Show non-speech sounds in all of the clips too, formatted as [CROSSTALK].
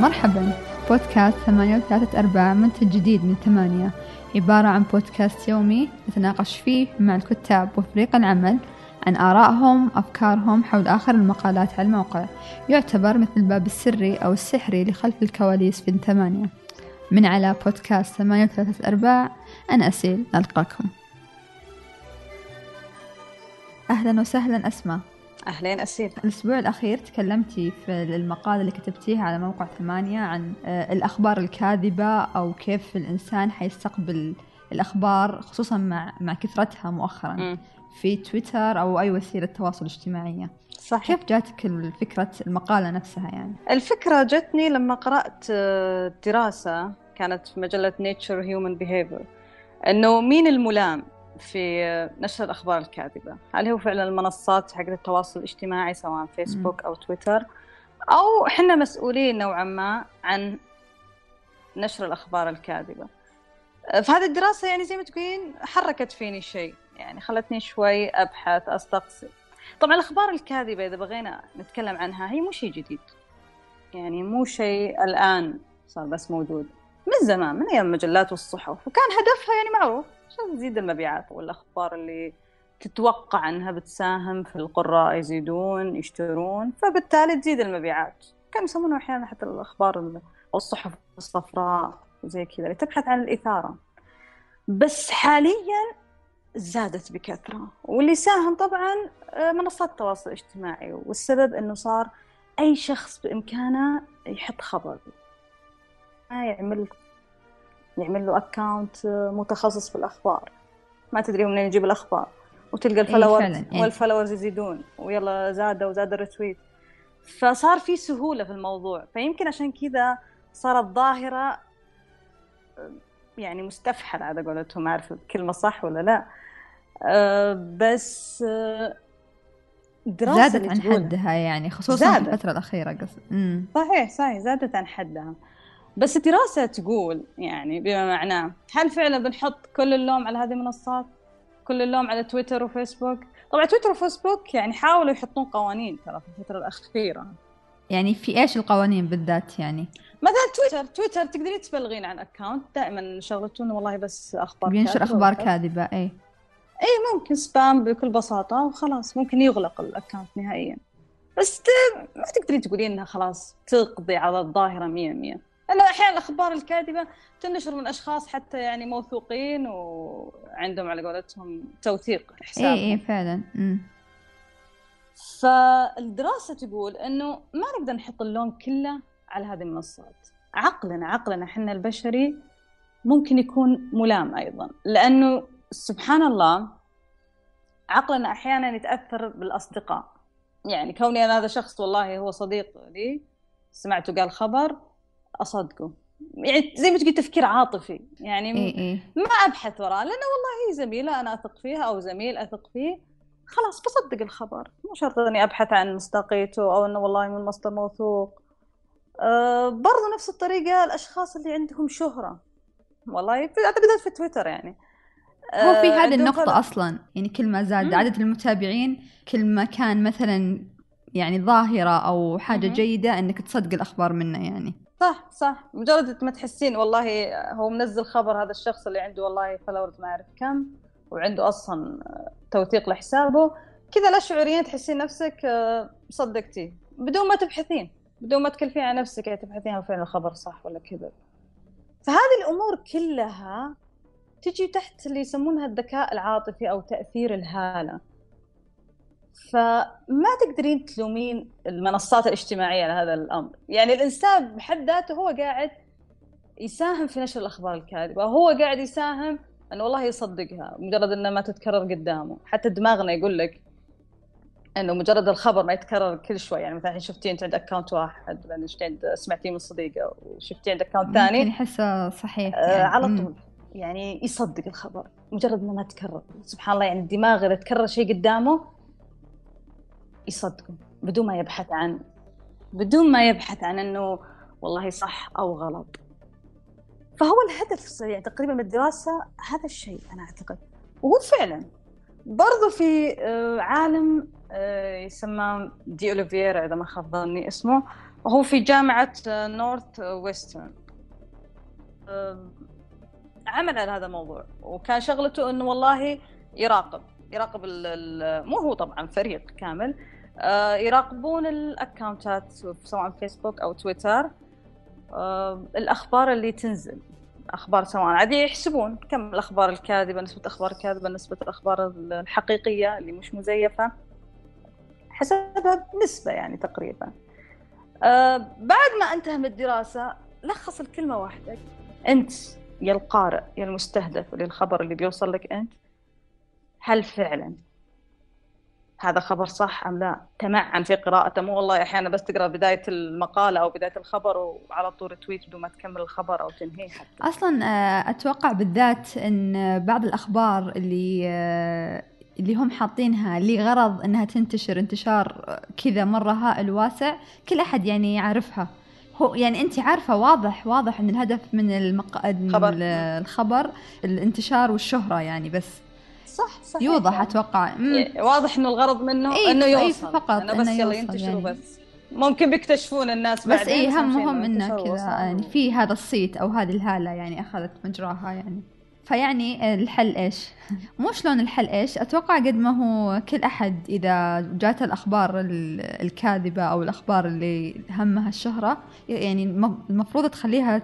مرحبا. بودكاست ثمانية وثلاثة أرباع منتج جديد من ثمانية. عبارة عن بودكاست يومي نتناقش فيه مع الكتاب وفريق العمل عن آرائهم أفكارهم حول آخر المقالات على الموقع. يعتبر مثل الباب السري أو السحري لخلف الكواليس في ثمانية. من على بودكاست ثمانية وثلاثة أرباع أنا أسيل نلقاكم. أهلا وسهلا أسماء. أهلين أسيل الأسبوع الأخير تكلمتي في المقالة اللي كتبتيها على موقع ثمانية عن آه، الأخبار الكاذبة أو كيف الإنسان حيستقبل الأخبار خصوصا مع مع كثرتها مؤخرا م. في تويتر أو أي وسيلة تواصل اجتماعية صحيح. كيف جاتك فكرة المقالة نفسها يعني؟ الفكرة جتني لما قرأت آه، دراسة كانت في مجلة Nature Human Behavior أنه مين الملام في نشر الأخبار الكاذبة. هل هو فعلا المنصات حق التواصل الاجتماعي سواء فيسبوك أو تويتر أو إحنا مسؤولين نوعا ما عن نشر الأخبار الكاذبة. فهذه الدراسة يعني زي ما تقولين حركت فيني شيء. يعني خلتني شوي أبحث أستقصي طبعا الأخبار الكاذبة إذا بغينا نتكلم عنها هي مو شيء جديد. يعني مو شيء الآن صار بس موجود. من زمان من أيام المجلات والصحف. وكان هدفها يعني معروف. عشان تزيد المبيعات والأخبار اللي تتوقع أنها بتساهم في القراء يزيدون يشترون فبالتالي تزيد المبيعات. كانوا يسمونه أحيانا حتى الأخبار أو الصحف الصفراء وزي كذا اللي تبحث عن الإثارة. بس حاليا زادت بكثرة واللي ساهم طبعا آه، منصات التواصل الاجتماعي والسبب أنه صار أي شخص بإمكانه يحط خبر. يعمل يعمل له account متخصص في الأخبار. ما تدري منين يجيب الأخبار. وتلقى ال followers إيه وال followers يزيدون. ويلا زادوا وزاد ال retweet. فصار في سهولة في الموضوع. فيمكن عشان كذا صارت ظاهرة يعني مستفحلة على قولتهم ما أعرف الكلمة صح ولا لا. أه بس أه زادت عن حدها يعني خصوصا زادت. في الفترة الأخيرة قصد صحيح صحيح زادت عن حدها. بس الدراسة تقول يعني بما معناه هل فعلا بنحط كل اللوم على هذه المنصات؟ كل اللوم على تويتر وفيسبوك؟ طبعا تويتر وفيسبوك يعني حاولوا يحطون قوانين ترى في الفترة الأخيرة يعني في إيش القوانين بالذات يعني؟ مثلا تويتر تويتر تقدرين تبلغين عن account دائما شغلته والله بس أخبار بينشر أخبار كاذبة اي اي ممكن spam بكل بساطة وخلاص ممكن يغلق ال account نهائيا بس ما تقدرين تقولين إنها خلاص تقضي على الظاهرة 100 100 لأن أحيانا الأخبار الكاذبة تنشر من أشخاص حتى يعني موثوقين وعندهم على قولتهم توثيق حسابهم إي إي فعلا. م. فالدراسة تقول إنه ما نقدر نحط اللوم كله على هذه المنصات. عقلنا عقلنا إحنا البشري ممكن يكون ملام أيضا لأنه سبحان الله عقلنا أحيانا يتأثر بالأصدقاء. يعني كوني أنا هذا شخص والله هو صديق لي سمعته قال خبر أصدقه. يعني زي ما تقول تفكير عاطفي. يعني إيه إيه. ما أبحث وراه لأنه والله هي زميلة أنا أثق فيها أو زميل أثق فيه خلاص بصدق الخبر. مو شرط إني أبحث عن مصداقيته أو إنه والله من مصدر موثوق. أه برضو نفس الطريقة الأشخاص اللي عندهم شهرة. والله أعتقد في تويتر يعني. هو في أه هذه النقطة فل... أصلا. يعني كل ما زاد مم. عدد المتابعين كل ما كان مثلا يعني ظاهرة أو حاجة مم. جيدة إنك تصدق الأخبار منه يعني. صح صح. مجرد ما تحسين والله هو منزل خبر هذا الشخص اللي عنده والله فلورز ما أعرف كم وعنده أصلا توثيق لحسابه. كذا لا شعوريا تحسين نفسك آه، صدقتي. بدون ما تبحثين بدون ما تكلفين على نفسك يعني تبحثين هل فعلا الخبر صح ولا كذا. فهذه الأمور كلها تجي تحت اللي يسمونها الذكاء العاطفي أو تأثير الهالة. فما تقدرين تلومين المنصات الاجتماعية على هذا الأمر. يعني الإنسان بحد ذاته هو قاعد يساهم في نشر الأخبار الكاذبة هو قاعد يساهم إنه والله يصدقها مجرد انها ما تتكرر قدامه. حتى دماغنا يقول لك إنه مجرد الخبر ما يتكرر كل شوي. يعني مثلا شفتي أنت عند account واحد بعدين شفتي عند سمعتيه من صديقة وشفتي عند account ثاني. يحسه صحيح آه يعني. على طول يعني يصدق الخبر مجرد إنه ما تكرر. سبحان الله يعني الدماغ إذا تكرر شيء قدامه يصدقوا بدون ما يبحث عن بدون ما يبحث عن إنه والله صح أو غلط. فهو الهدف يعني تقريبا من الدراسة هذا الشيء أنا أعتقد. وهو فعلا. برضو في آه، عالم آه، يسمى دي اوليفيرا إذا ما خاب ظني اسمه. وهو في جامعة نورث ويسترن عمل على هذا الموضوع. وكان شغلته إنه والله يراقب يراقب مو هو طبعا فريق كامل. آه، يراقبون ال account ات سواء فيسبوك أو تويتر. آه، الأخبار اللي تنزل أخبار سواء عادي يحسبون كم الأخبار الكاذبة نسبة الأخبار الكاذبة نسبة الأخبار الحقيقية اللي مش مزيفة حسبها بنسبة يعني تقريبا. آه بعد ما انتهى من الدراسة لخص الكلمة واحدة. انت يا القارئ يا المستهدف للخبر اللي بيوصل لك انت هل فعلا هذا خبر صح أم لا؟ تمعن في قراءته. مو والله أحيانا بس تقرأ بداية المقالة أو بداية الخبر وعلى طول تويت بدون ما تكمل الخبر أو تنهيه حتى. أصلا آه، أتوقع بالذات إن بعض الأخبار اللي آه، اللي هم حاطينها لغرض إنها تنتشر انتشار كذا مرة هائل واسع كل أحد يعني يعرفها. هو يعني أنت عارفة واضح واضح إن الهدف من المق... خبر. الخبر الانتشار والشهرة يعني بس. صح صح يوضح يعني. أتوقع إيه، واضح إنه الغرض منه إيه إنه يوصل. إيه فقط انه بس يلا ينتشروا يعني. بس. ممكن بيكتشفون الناس بس اي همهم إنه كذا يعني في هذا الصيت أو هذه الهالة يعني أخذت مجراها يعني. فيعني الحل إيش؟ [LAUGHS] مو شلون الحل إيش؟ أتوقع قد ما هو كل أحد إذا جات الأخبار الكاذبة أو الأخبار اللي همها الشهرة يعني المفروض تخليها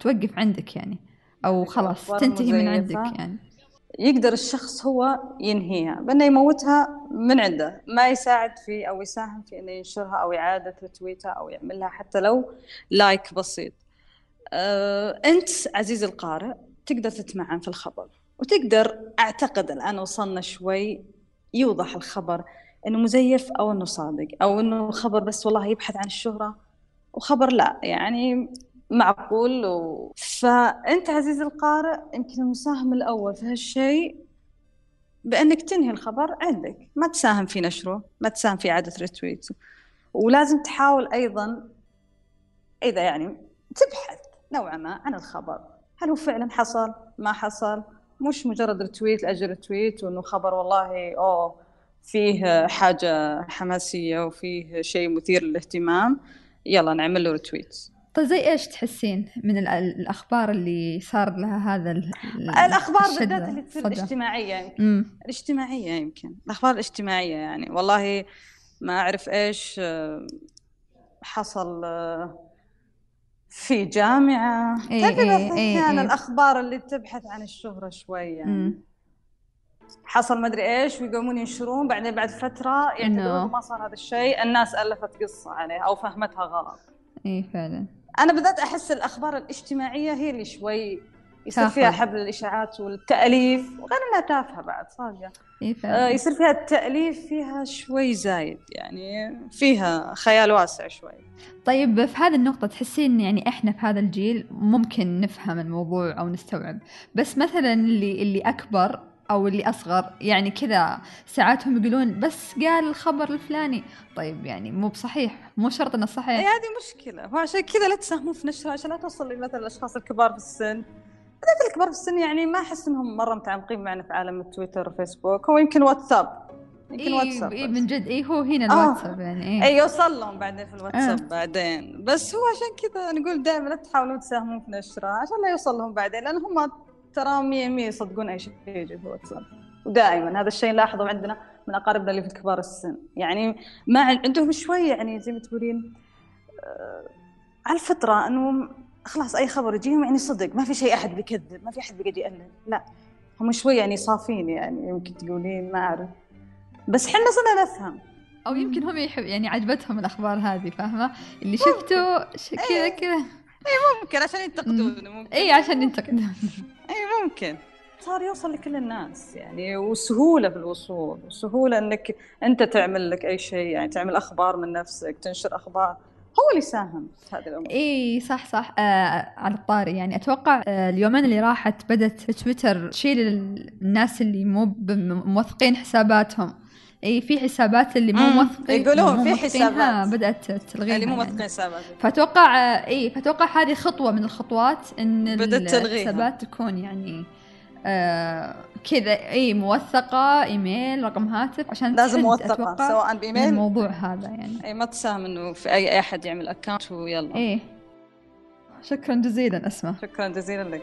توقف عندك يعني. أو خلاص تنتهي من عندك يعني. يقدر الشخص هو ينهيها بأنه يموتها من عنده ما يساعد في أو يساهم في أنه ينشرها أو إعادة تويتها أو يعمل لها حتى لو لايك بسيط. أه أنت عزيزي القارئ تقدر تتمعن في الخبر وتقدر أعتقد الآن وصلنا شوي يوضح الخبر إنه مزيف أو إنه صادق أو إنه خبر بس والله يبحث عن الشهرة وخبر لا يعني معقول و... فأنت عزيزي القارئ يمكن المساهم الأول في هالشيء بأنك تنهي الخبر عندك. ما تساهم في نشره ما تساهم في إعادة ريتويت ولازم تحاول أيضا إذا يعني تبحث نوعا ما عن الخبر. هل هو فعلا حصل؟ ما حصل؟ مش مجرد رتويت لأجل رتويت وإنه خبر والله أوه فيه حاجة حماسية وفيه شيء مثير للاهتمام. يلا نعمل له رتويت طيب زي إيش تحسين من الأخبار اللي صار لها هذا الأخبار بالذات اللي تصير الاجتماعية يمكن. الاجتماعية يمكن. الأخبار الاجتماعية يعني والله ما أعرف إيش آه، حصل آه، في جامعة. إيه تعرفي إيه إيه يعني إيه. الأخبار اللي تبحث عن الشهرة شوي يعني. مم. حصل مدري إيش ويقومون ينشرون بعدين بعد فترة يعتبرون ما صار هذا الشيء الناس ألفت قصة عليه أو فهمتها غلط. اي فعلا. أنا بدأت أحس الأخبار الاجتماعية هي اللي شوي يصير فيها حبل الإشاعات والتأليف وغير إنها تافهة بعد صادقة. إيه فعلا. آه يصير فيها التأليف فيها شوي زايد يعني فيها خيال واسع شوي. طيب في هذه النقطة تحسين يعني إحنا في هذا الجيل ممكن نفهم الموضوع أو نستوعب. بس مثلا اللي اللي أكبر أو اللي أصغر يعني كذا ساعات هم يقولون بس قال الخبر الفلاني. طيب يعني مو بصحيح مو شرط إنه صحيح. اي هذه مشكلة. وعشان كذا لا تساهمون في نشرها عشان لا توصل لمثلا الأشخاص الكبار في السن. بالذات الكبار في السن يعني ما أحس إنهم مرة متعمقين معنا في عالم التويتر وفيسبوك. هو يمكن واتساب. يمكن إيه واتساب إيه من جد. اي هو هنا الواتساب آه. يعني اي يوصل لهم بعدين في الواتساب آه. بعدين. بس هو عشان كذا نقول دائما لا تحاولون تساهمون في نشرها عشان لا يوصل لهم بعدين لأن هم ترى 100 100 يصدقون أي شيء يجي في الواتساب. ودائما هذا الشيء نلاحظه عندنا من اقاربنا اللي في كبار السن. يعني ما عندهم شوي يعني زي ما تقولين آه على الفطرة إنه خلاص أي خبر يجيهم يعني صدق ما في شيء أحد بيكذب ما في أحد بيقعد يألف لا هم شوي يعني صافين يعني يمكن تقولين ما أعرف. بس حنا صرنا نفهم. أو يمكن هم يحب يعني عجبتهم الأخبار هذه فاهمة؟ اللي شفته كذا. كذا. اي ممكن عشان ينتقدون ممكن. اي عشان ينتقدون اي ممكن. صار يوصل لكل الناس يعني وسهولة في الوصول وسهولة إنك أنت تعمل لك أي شيء يعني تعمل أخبار من نفسك تنشر أخبار. هو اللي ساهم في هذه الأمور. اي صح صح. آه على الطاري. يعني أتوقع آه اليومين اللي راحت بدأت تويتر تشيل الناس اللي مو موثقين حساباتهم. إي في حسابات اللي مو موثقين يقولون في حسابات. بدأت تلغيها اللي مو موثقين يعني. حسابات. فأتوقع إي فأتوقع هذه خطوة من الخطوات إن الحسابات تكون يعني آه كذا إي موثقة إيميل رقم هاتف عشان لازم أتوقع سواء بإيميل. الموضوع هذا يعني. إي ما تساهم إنه في أي اي أحد يعمل account ويلا. إيه شكرا جزيلا أسماء. شكرا جزيلا لك.